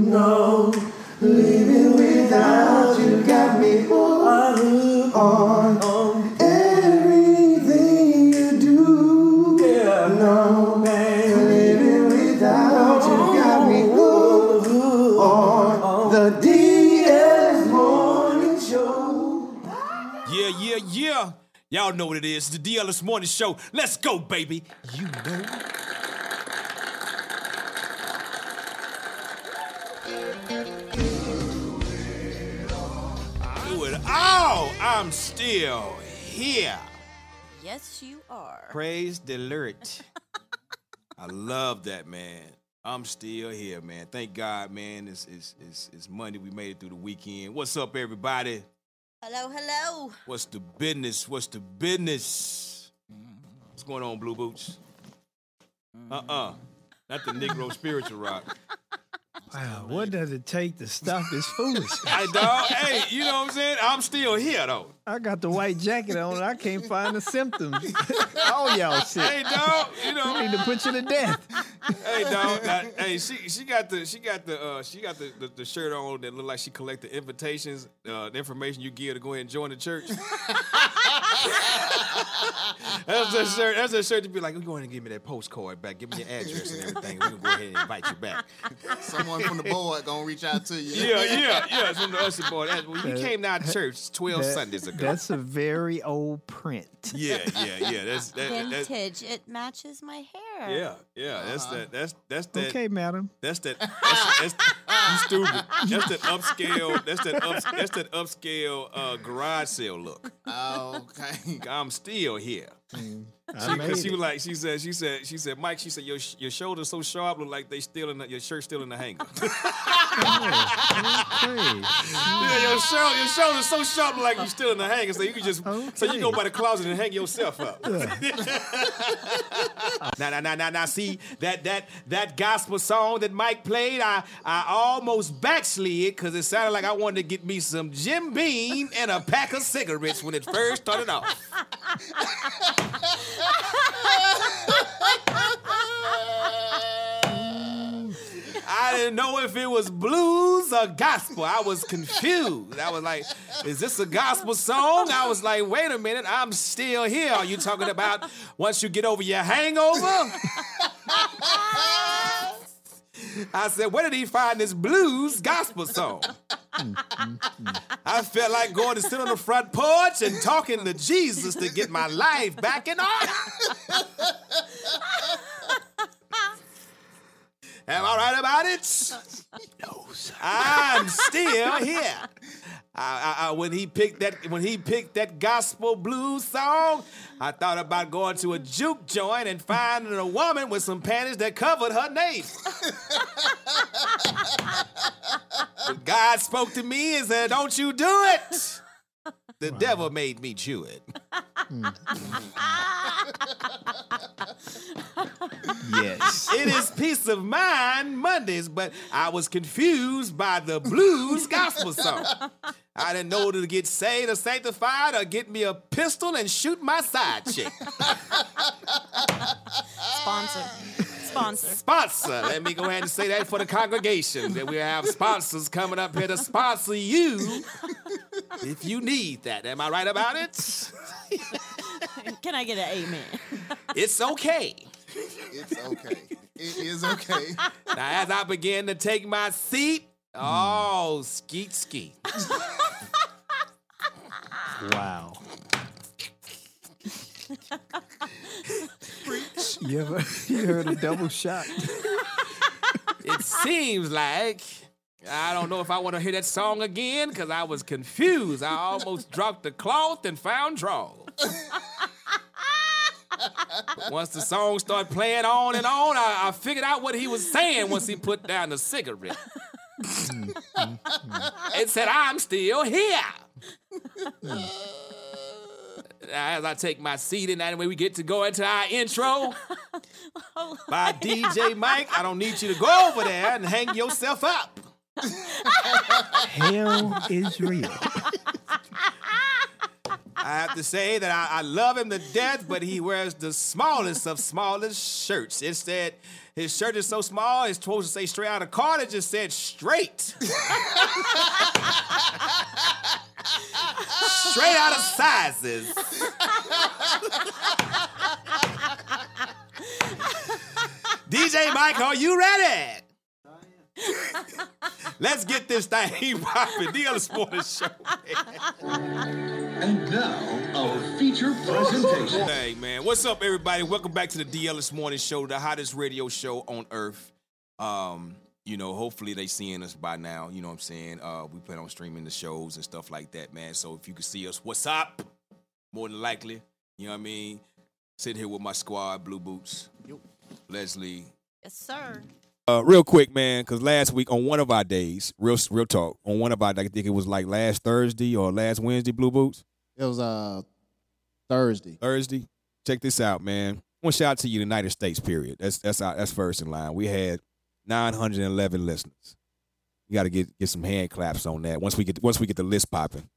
No, living without you got me hooked on everything you do. Yeah, no, man, living without you got me hooked on the DS Morning Show. Yeah, yeah, yeah. Y'all know what it is. It's the D. Ellis Morning Show. Let's go, baby. You know. It. I'm still here. Yes, you are. Praise the Lord. I love that, man. I'm still here, man. Thank God, man. It's, it's, it's, it's Monday. We made it through the weekend. What's up, everybody? Hello, hello. What's the business? What's the business? What's going on, Blue Boots? Mm-hmm. Uh-uh. Not the Negro spiritual rock. Wow, what does it take to stop this foolishness? Hey, dog. Hey, you know what I'm saying? I'm still here, though. I got the white jacket on I can't find the symptoms. All y'all shit. Hey, dog. You I know. need to put you to death. Hey, dog. Now, hey, she she got the she got the uh she got the, the, the shirt on that look like she collect the invitations, uh, the information you give to go ahead and join the church. that's a shirt. That's a shirt to be like, we're going to give me that postcard back. Give me your address and everything. We can go ahead and invite you back. Someone from the board gonna reach out to you. Yeah, yeah, yeah. It's from the usher board. That, we came down to church twelve That- Sundays ago. That's a very old print. yeah, yeah, yeah. That's that, that's Vintage. It matches my hair. yeah, yeah. That's that. That's that's that. Okay, madam. That's that. That's, that's, you stupid. That's that upscale. That's that up. That's that upscale uh, garage sale look. Okay. I'm still here. I made Because she it. was like, she said, she said, she said, Mike, she said, your your shoulders so sharp, look like they still in the, your shirt still in the hanger. Okay. yeah, your shoulder, your shoulders so sharp, look like you still in the hanger. So you can just, so you go by the closet and hang yourself up. now, now, now, now, now, see that that that gospel song that Mike played, I I almost backslid because it sounded like I wanted to get me some Jim Beam and a pack of cigarettes when it first started off. I didn't know if it was blues or gospel. I was confused. I was like, is this a gospel song? I was like, wait a minute, I'm still here. Are you talking about once you get over your hangover? I said, where did he find this blues gospel song? I felt like going to sit on the front porch and talking to Jesus to get my life back in order. Am I right about it? No, sir. I'm still here. I, I, I, when he picked that, when he picked that gospel blues song, I thought about going to a juke joint and finding a woman with some panties that covered her navel. but God spoke to me and said, "Don't you do it." The devil made me chew it. Yes. It is peace of mind Mondays, but I was confused by the blues gospel song. I didn't know to get saved or sanctified or get me a pistol and shoot my side chick. Sponsor. Sponsor. Sponsor. Let me go ahead and say that for the congregation. That we have sponsors coming up here to sponsor you if you need that. Am I right about it? Can I get an amen? It's okay. It's okay. It is okay. Now, as I begin to take my seat, oh, skeet skeet. Wow. You ever you heard a double shot? it seems like I don't know if I want to hear that song again because I was confused. I almost dropped the cloth and found. But once the song started playing on and on, I, I figured out what he was saying once he put down the cigarette. Mm, mm, mm. it said, I'm still here. As I take my seat, and that way we get to go into our intro by oh, DJ Mike. I don't need you to go over there and hang yourself up. Hell is real. I have to say that I, I love him to death, but he wears the smallest of smallest shirts. Instead, his shirt is so small, it's supposed to say straight out of car. It just said straight. straight out of sizes. DJ Mike, are you ready? Let's get this thing popping. The other sports show. And now, our feature presentation. Hey man, what's up, everybody? Welcome back to the D. Ellis Morning Show, the hottest radio show on earth. Um, you know, hopefully they seeing us by now. You know what I'm saying? Uh, we plan on streaming the shows and stuff like that, man. So if you can see us, what's up? More than likely, you know what I mean. Sitting here with my squad, Blue Boots, Yep. Leslie. Yes, sir. Uh, real quick, man, because last week on one of our days, real real talk, on one of our, I think it was like last Thursday or last Wednesday, Blue Boots. It was uh Thursday. Thursday. Check this out, man. One shout out to you, United States. Period. That's that's our, that's first in line. We had 911 listeners. You got to get get some hand claps on that. Once we get once we get the list popping,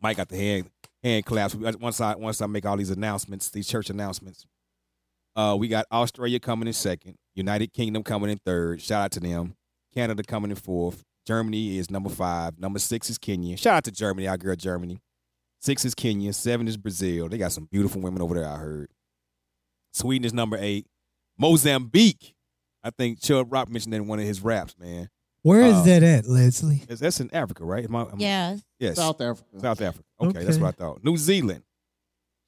Mike got the hand hand claps. Once I once I make all these announcements, these church announcements. Uh, we got Australia coming in second, United Kingdom coming in third. Shout out to them. Canada coming in fourth. Germany is number five. Number six is Kenya. Shout out to Germany, our girl Germany. Six is Kenya. Seven is Brazil. They got some beautiful women over there, I heard. Sweden is number eight. Mozambique. I think Chubb Rock mentioned that in one of his raps, man. Where is Uh, that at, Leslie? That's- That's in Africa, right? Am I- am I- Yeah. Yes. South Africa. South Africa. Okay, that's what I thought. New Zealand.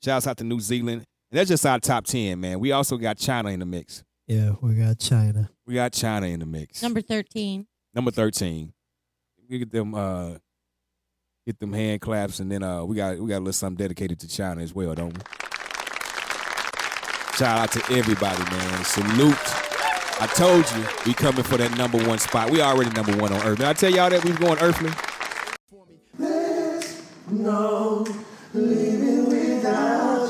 Shouts out to New Zealand. And that's just our top 10, man. We also got China in the mix. Yeah, we got China. We got China in the mix. Number 13. Number 13. We get them uh get them hand claps and then uh we got we got a little something dedicated to China as well, don't we? Shout out to everybody, man. Salute. I told you we coming for that number one spot. We already number one on earth. Did I tell y'all that we was going earthly? No, living without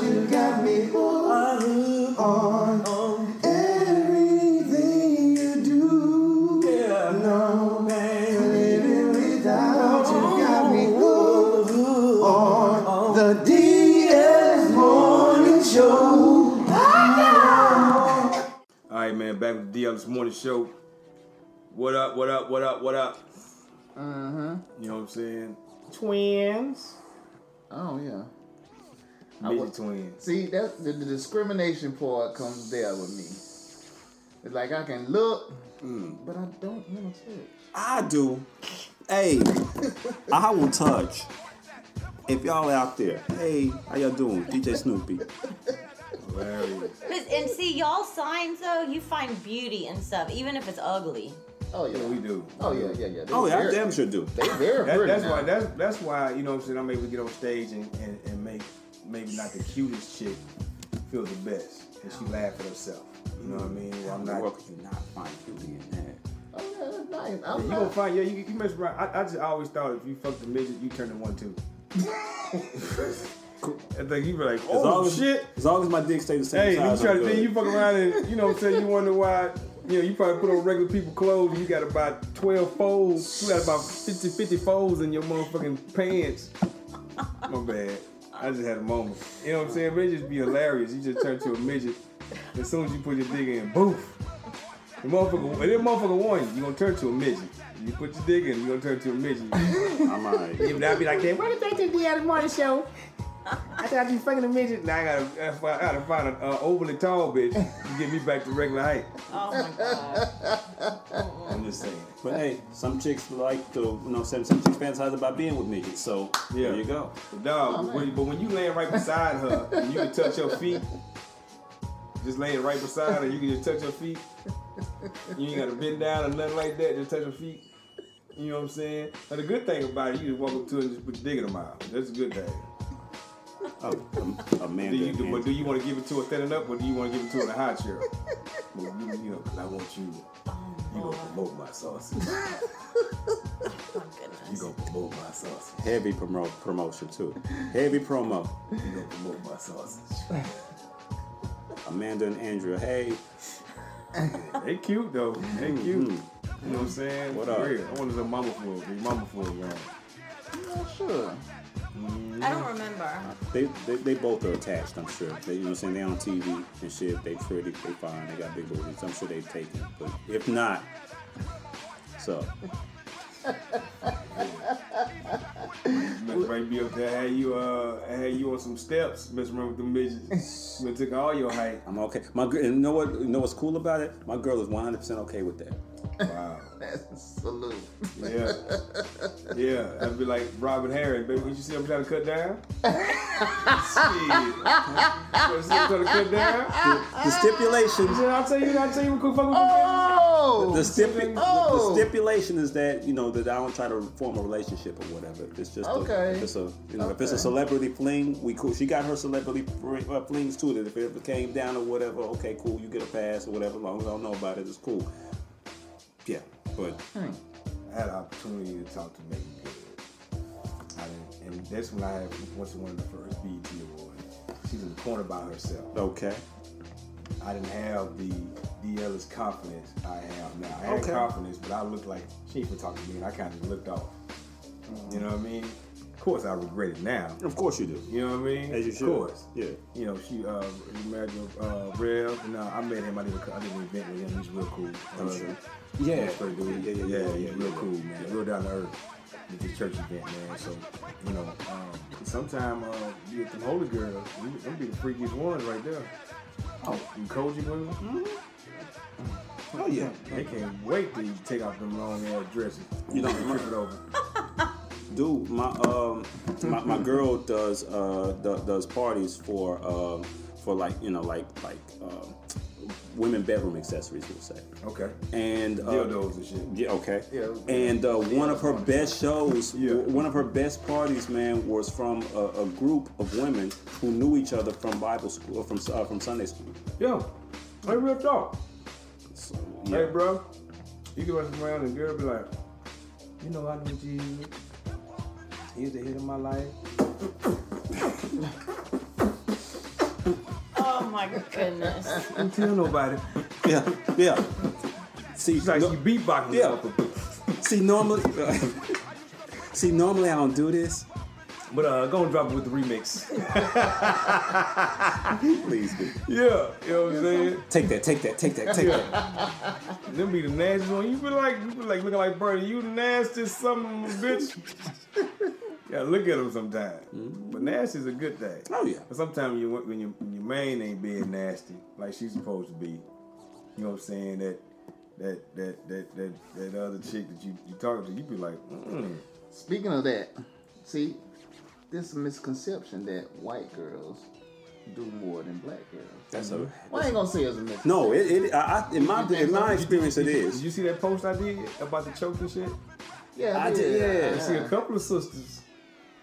Back with the D. Ellis morning show. What up? What up? What up? What up? Uh-huh. You know what I'm saying? Twins. Oh yeah. I Midget twins. See, that the, the discrimination part comes there with me. It's like I can look, but I don't want to. I do. Hey, I will touch. If y'all out there, hey, how y'all doing? DJ Snoopy. Hilarious. But- And see, y'all signs though, you find beauty in stuff, even if it's ugly. Oh yeah, Yeah, we do. Oh yeah, yeah, yeah. They Oh yeah, I damn sure do. They very That, pretty that's now. why. That's that's why. You know what I'm saying. I'm able to get on stage and, and, and make maybe not the cutest chick feel the best, and she laugh at herself. You know what I mean? Mm-hmm. I'm not. Where could you not find beauty in that? Oh yeah, that's nice. Yeah, I'm you not- gonna find yeah. You, you mess around. I, I just always thought if you fucked a midget, you turn to one too. I think you be like, As oh long as, shit. As long as my dick stays the same Hey, size. you try to then you fuck around and you know what I'm saying. You wonder why. You know, you probably put on regular people clothes and you got about 12 folds. You got about 50, 50 folds in your motherfucking pants. My bad. I just had a moment. You know what I'm saying? But it just be hilarious. You just turn to a midget. As soon as you put your dick in, boof. The motherfucker, and that motherfucker warn you, you gonna turn to a midget. You put your dick in, you gonna turn to a midget. I'm alright. But I'd be like, hey, that. Welcome back to the D. Morning Show. I thought you fucking a midget. Now I gotta, I gotta find- I gotta find an uh, overly tall bitch to get me back to regular height. Oh my god. I'm just saying. But hey, some chicks like to, you know what Some chicks fantasize about being with midgets. So Yeah. there you go. But dog, but, when, but when you laying right beside her and you can touch her feet, just laying right beside her, you can just touch her feet. You ain't gotta bend down or nothing like that, just touch her feet. You know what I'm saying? But the good thing about it, you just walk up to her and just put your dick in her mouth. That's a good thing. Oh, a, a man. Do you, do, but do you want to give it to her thin up, or do you want to give it to her in a hot chair? Well, you, you know, 'cause I want you. You gonna promote my sausage. Oh You gonna promote my sausage. Heavy promo promotion too. Heavy promo. You gonna promote my sausage. Amanda and Andrea. Hey, They cute though. They mm-hmm. cute. You know what I'm saying? What For up? real. I wanted a mama for me. Mama for me, man. Yeah, sure. Mm-hmm. I don't remember. They, they they both are attached. I'm sure. They, you know, what I'm saying They're on TV and shit. They pretty. They fine. They got big booties. I'm sure they've taken. it. But if not, so Mr. Right be up there, had you uh had you on some steps, messing around with the midgets. We took all your height. I'm okay. My girl. And you know what? You know what's cool about it? My girl is 100 percent okay with that. Wow. That's salute. Yeah. Yeah. I'd be like Robin Harris, baby. When you see him trying to cut down? Shit. See him trying to cut down? The stipulations. I'll tell you, I'll tell you, we could fuck with Oh, The, stipu- Oh. the, the stipulation is that you know that I don't try to form a relationship or whatever. If it's just Okay. A, if it's a you know if it's a celebrity fling, we cool. She got her celebrity fling- uh, flings too. That if it ever came down or whatever, okay, cool, you get a pass or whatever. As long as I don't know about it, it's cool. Yeah, but I had an opportunity to talk to Meagan Good. I didn't, and that's when I had went to one of the first BET awards. She's in the corner by herself. okay, I didn't have the DL's confidence I have now. I had Okay. confidence, but I looked like she ain't even talking to me, and I kind of looked off. You know what I mean? Of course, I regret it now. of course you do. You know what I mean? As you should. Of course. Yeah. You know, she uh, married to uh, Rev, and uh, I met him. I did, a, I did an event with him. He's real cool. I'm Uh, sure. Yeah, Yeah. straight dude. Yeah, yeah, yeah, yeah, yeah, yeah, real yeah. cool, man. Real down to earth. With this church event, man. So, you know, um, sometime uh, you get them holy girls, them be the freakiest ones right there. Oh, you Koji women? Oh yeah. They can't wait to take off them long ass dresses. You know, trip it over. Dude, my um, my, my girl does uh do, does parties for um for like you know like like um women bedroom accessories we'll say. Okay. And uh, Dildos and shit. Yeah, okay. Yeah. And uh, one of her best shows, Yeah. one of her best parties, man, was from a, a group of women who knew each other from Bible school, from uh, from Sunday school. Yeah. hey, real talk. So, Hey, bro, you can run around and girl be like, you know, I know Jesus. He's the hit of my life. Oh my goodness. Don't tell nobody. yeah, yeah. See, It's like no- you beatboxing. Yeah. see, normally, see, normally I don't do this. But uh, go and drop it with the remix. Please do. yeah, you know what I'm saying? Take that, take that, take that, take that. Them be the nastiest one. You be like, you be like looking like Bernie. You the nastiest son of a bitch. Yeah, look at them sometimes. But nasty is a good thing. Oh yeah. But sometimes you when your when your main ain't being nasty like she's supposed to be, you know what I'm saying? That that that that that, that other chick that you you talking to, you be like, mm. Speaking of that, see, this misconception that white girls do more than black girls. That's a. Well, I ain't gonna say it's a misconception. No, it, it I, I, in my in my experience, it is. Did you see that post I did about the choking shit? Yeah, I did, yeah. I see a couple of sisters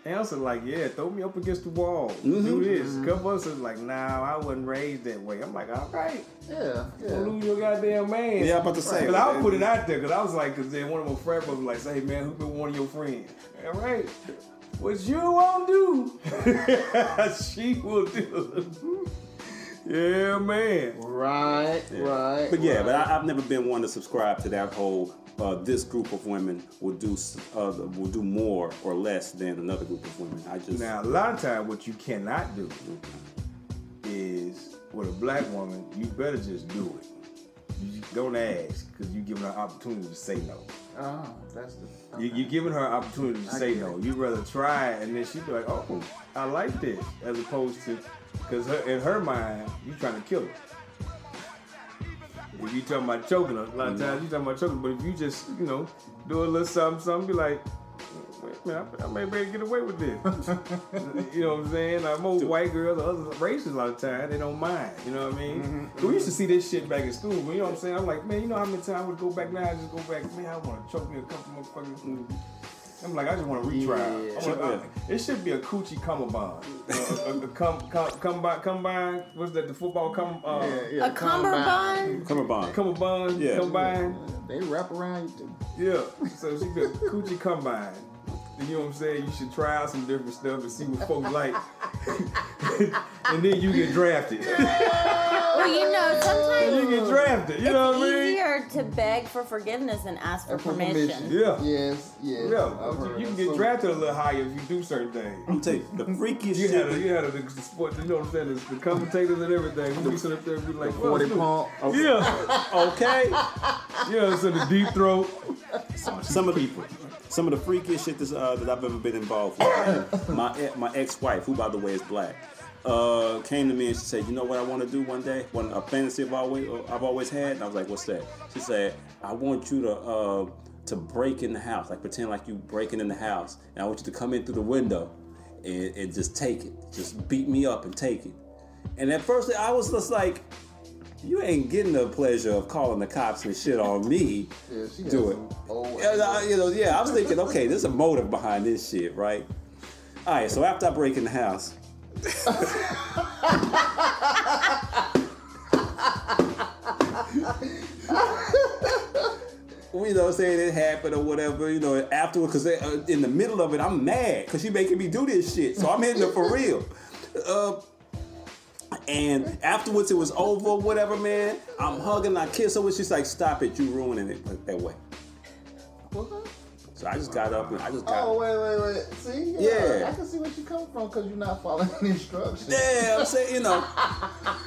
answer like, yeah, throw me up against the wall, Mm-hmm. do this. A couple of sisters like, nah, I wasn't raised that way. I'm like, all right, Yeah, don't yeah. lose your goddamn man. Yeah, I'm about to say. Cause I'll put it out there, cause I was like, cause then one of my friends was like, say, man, who been one of your friends? All right, what you won't do, she will do. yeah, man. Right, right. But yeah, right. but I, I've never been one to subscribe to that whole. Uh, this group of women will do uh, will do more or less than another group of women. I just Now, a lot of time what you cannot do is with a black woman, you better just do it. You just don't ask, cause you're giving her opportunity to say no. Oh, that's the. You, you're giving her an opportunity to I say no. it. You'd rather try and then she'd be like, "Oh, I like this," as opposed to, because her, in her mind, you trying to kill her. If you talking about choking her, a lot of times you talking about choking, but if you just, you know, do a little something, something, be like, wait a I, I may be able to get away with this. you know what I'm saying? Like most white girls or other races, a lot of times they don't mind. You know what I mean? Mm-hmm, we mm-hmm. used to see this shit back in school. But you know what I'm saying? I'm like, man, you know how many times I would go back now? I just go back, man, I want to choke me a couple motherfuckers. Mm-hmm. I'm like, I just want to retry. Yeah. Wanna, I, it should be a coochie cummerbund. Uh, a, a, a cum, cum, combine, combine, what's that, the football cum, uh, Yeah, yeah. A cummerbund? Cumberbund. cummerbund, Yeah. combine. They wrap around you too. Yeah, so she could coochie combine. You know what I'm saying? You should try out some different stuff and see what folks like. and then you get drafted. Well, you know, sometimes you get drafted. You know what I mean? Easier better to beg for forgiveness and ask for For permission. Yeah. Yes, yes. Yeah, you, you can that. get So- drafted a little higher if you do certain things. I'm tell you, the freakiest You shit. had a, you had a, the, sport, you know what I'm saying? The, the commentators and everything. We be sitting up there and be like, well, 40 look. pump. Yeah, Okay. yeah. So the deep throat. some of the people, some of the freakiest shit that's, uh, that I've ever been involved with. my e- my ex-wife, who by the way is black, uh, came to me and she said, "You know what I want to do one day? One a fantasy I've always I've always had." And I was like, "What's that?" She said, "I want you to uh, to break in the house, like pretend like you breaking in the house, and I want you to come in through the window and, and just take it, just beat me up and take it." And at first, I was just like. You ain't getting the pleasure of calling the cops and shit on me. Yeah, do it. I- you know, yeah, I was thinking, okay, there's a motive behind this shit, right? All right, so after I break in the house, you know, saying it happened or whatever, you know, afterwards, because uh, in the middle of it, I'm mad because she making me do this shit, so I'm hitting her for real. Uh, and afterwards, it was over, or whatever, man. I'm hugging, I kiss her, and she's like, "Stop it, you ruining it that way." So I just got up and I just got. Oh wait, wait, wait. See, yeah, Yeah. I can see where you come from because you're not following the instructions. Yeah, I'm saying, you know.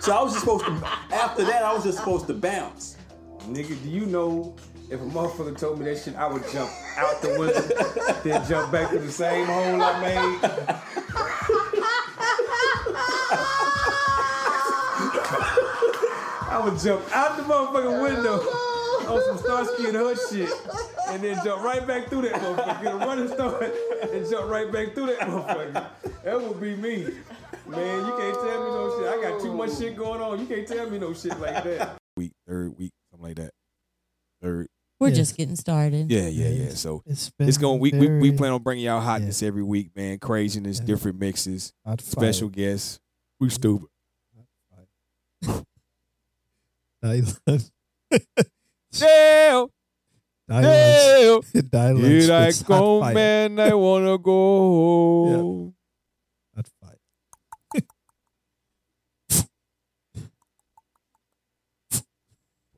So I was just supposed to. After that, I was just supposed to bounce. Nigga, do you know if a motherfucker told me that shit, I would jump out the window, then jump back to the same hole I made? I would jump out the motherfucking window on some Starsky and Hutch shit, and then jump right back through that motherfucker. Get a running start and jump right back through that motherfucker. That would be me. Man, you can't tell me no shit. I got too much shit going on. You can't tell me no shit like that. Week, third week, something like that. Third. We're Yes. just getting started. Yeah, yeah, yeah. So It's been it's going. We, we we plan on bringing y'all hotness every week, man. Craziness, Yeah. different mixes, hot special fire. guests. We stupid. Dylan. Damn, Dylan. Damn. Dylan Here I spits hot go, fire. man. I wanna go. Hot fire.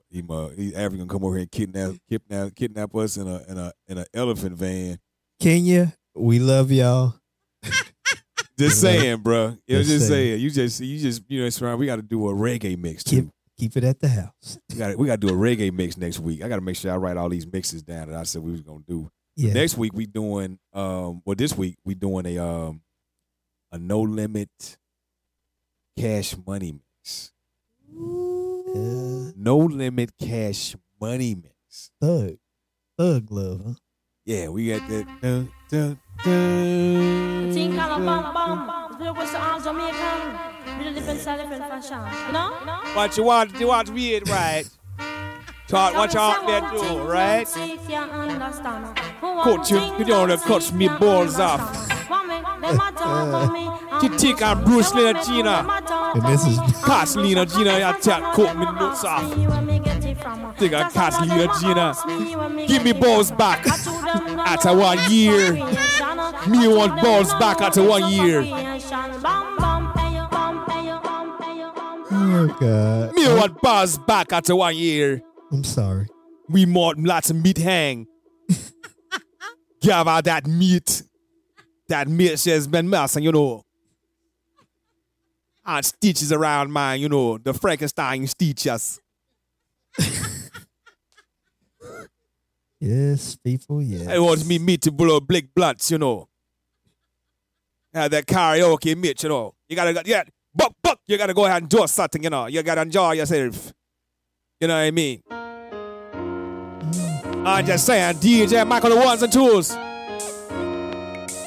He, uh, he African come over here and kidnap, kidnap, kidnap us in a in a in an elephant van. Kenya, we love y'all. Just saying, bro. You know, Just just saying. saying. You just you just you know, surround. We got to do a reggae mix too. Keep keep it at the house. We got we got to do a reggae mix next week. I got to make sure I write all these mixes down that I said we was gonna do. Yeah. Next week we doing um well this week we doing a um a no limit cash money mix. Yeah. No limit cash money mix. Thug. Thug love, huh? Yeah, we got that. Dun, dun, dun. Think on a bum bum, look what's on Jamaican. Really different style, different fashion. You know? What you want? You want to be it right? Talk what you out there do, right? Coach, you, you don't wanna cut me balls off. You think I'm Bruce Lee and Gina? And this is Cast Lena Gina, I tell cut me nuts off. Think I cast Lena Gina. Give me balls back after one year. Me want balls back after one year. Oh God. Me want balls back after one year. I'm sorry. We want lots of meat hang. Give out that meat. That meat has been messing, you know. And stitches around mine, you know, the Frankenstein stitches. Yes, people, yes. I want me meat to blow big bloods, you know. Have that karaoke meat, you know. You gotta, yeah, buck, buck, you gotta go ahead and do something, you know. You gotta enjoy yourself. You know what I mean? I'm just saying, DJ Michael the ones and twos.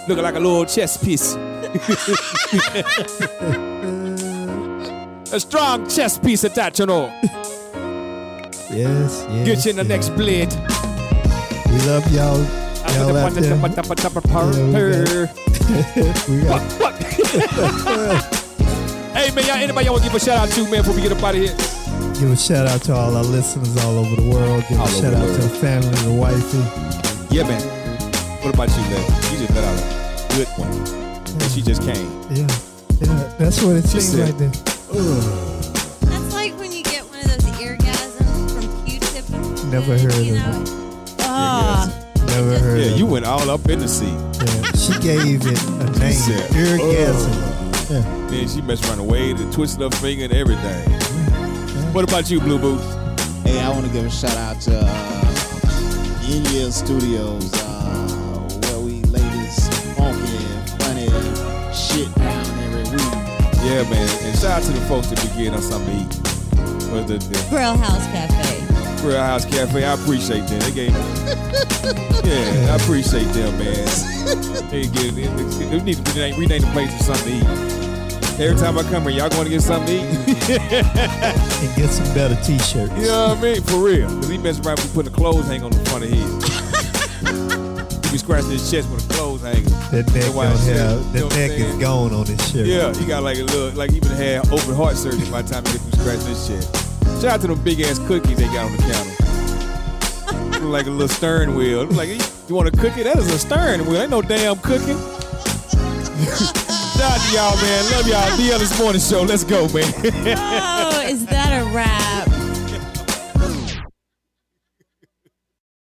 Looking like a little chess piece. a strong chess piece at that, you know. Yes, yes. Get you in the next blade. We love y'all. Y'all out. Yeah, we got, we got Hey man, y'all, anybody y'all want to give a shout out to man before we get up out of here? give a shout out to all our listeners all over the world. Give All a shout out to the family, the wifey. Yeah, man. What about you, man? You just let out a good one. And she just came. Yeah, yeah. That's what it She seems said- like. There. That's like when you get one of those eargasms from Q-tip Never heard of You it. know. Oh, ah. Never heard Yeah, of you it. went all up in the seat. Yeah. She gave it a name. said, Orgasm. Yeah. Then she messed around the way and twisted her finger and everything. What about you, Blue Boots? Hey, I want to give a shout out to uh, In-Ear Studios, uh, where we lay this funky, funny shit down every week. Yeah, man. And shout out to the folks that be getting us something to eat. Was the, the Grill House Cafe. Grill House Cafe? I appreciate them. They gave Yeah, I appreciate them, man. They, get, they, they, they need to rename, rename the place for something to eat. Every time I come here, y'all going to get something to eat? And get some better t-shirts. You know what I mean? For real. Because he messed around with putting a clothes hang on the front of his. he be scratching his chest with a clothes hanger. That neck don't why I said, have, you know the neck is gone on his shirt. Yeah, he got like a little, like he even had open heart surgery by the time he get through scratching his chest. Shout out to them big ass cookies they got on the counter. Like a little stern wheel. Like you want a cookie? That is a stern wheel. Ain't no damn cooking. Out to y'all, man. Love y'all. The This Morning Show. Let's go, man. oh, is that a wrap?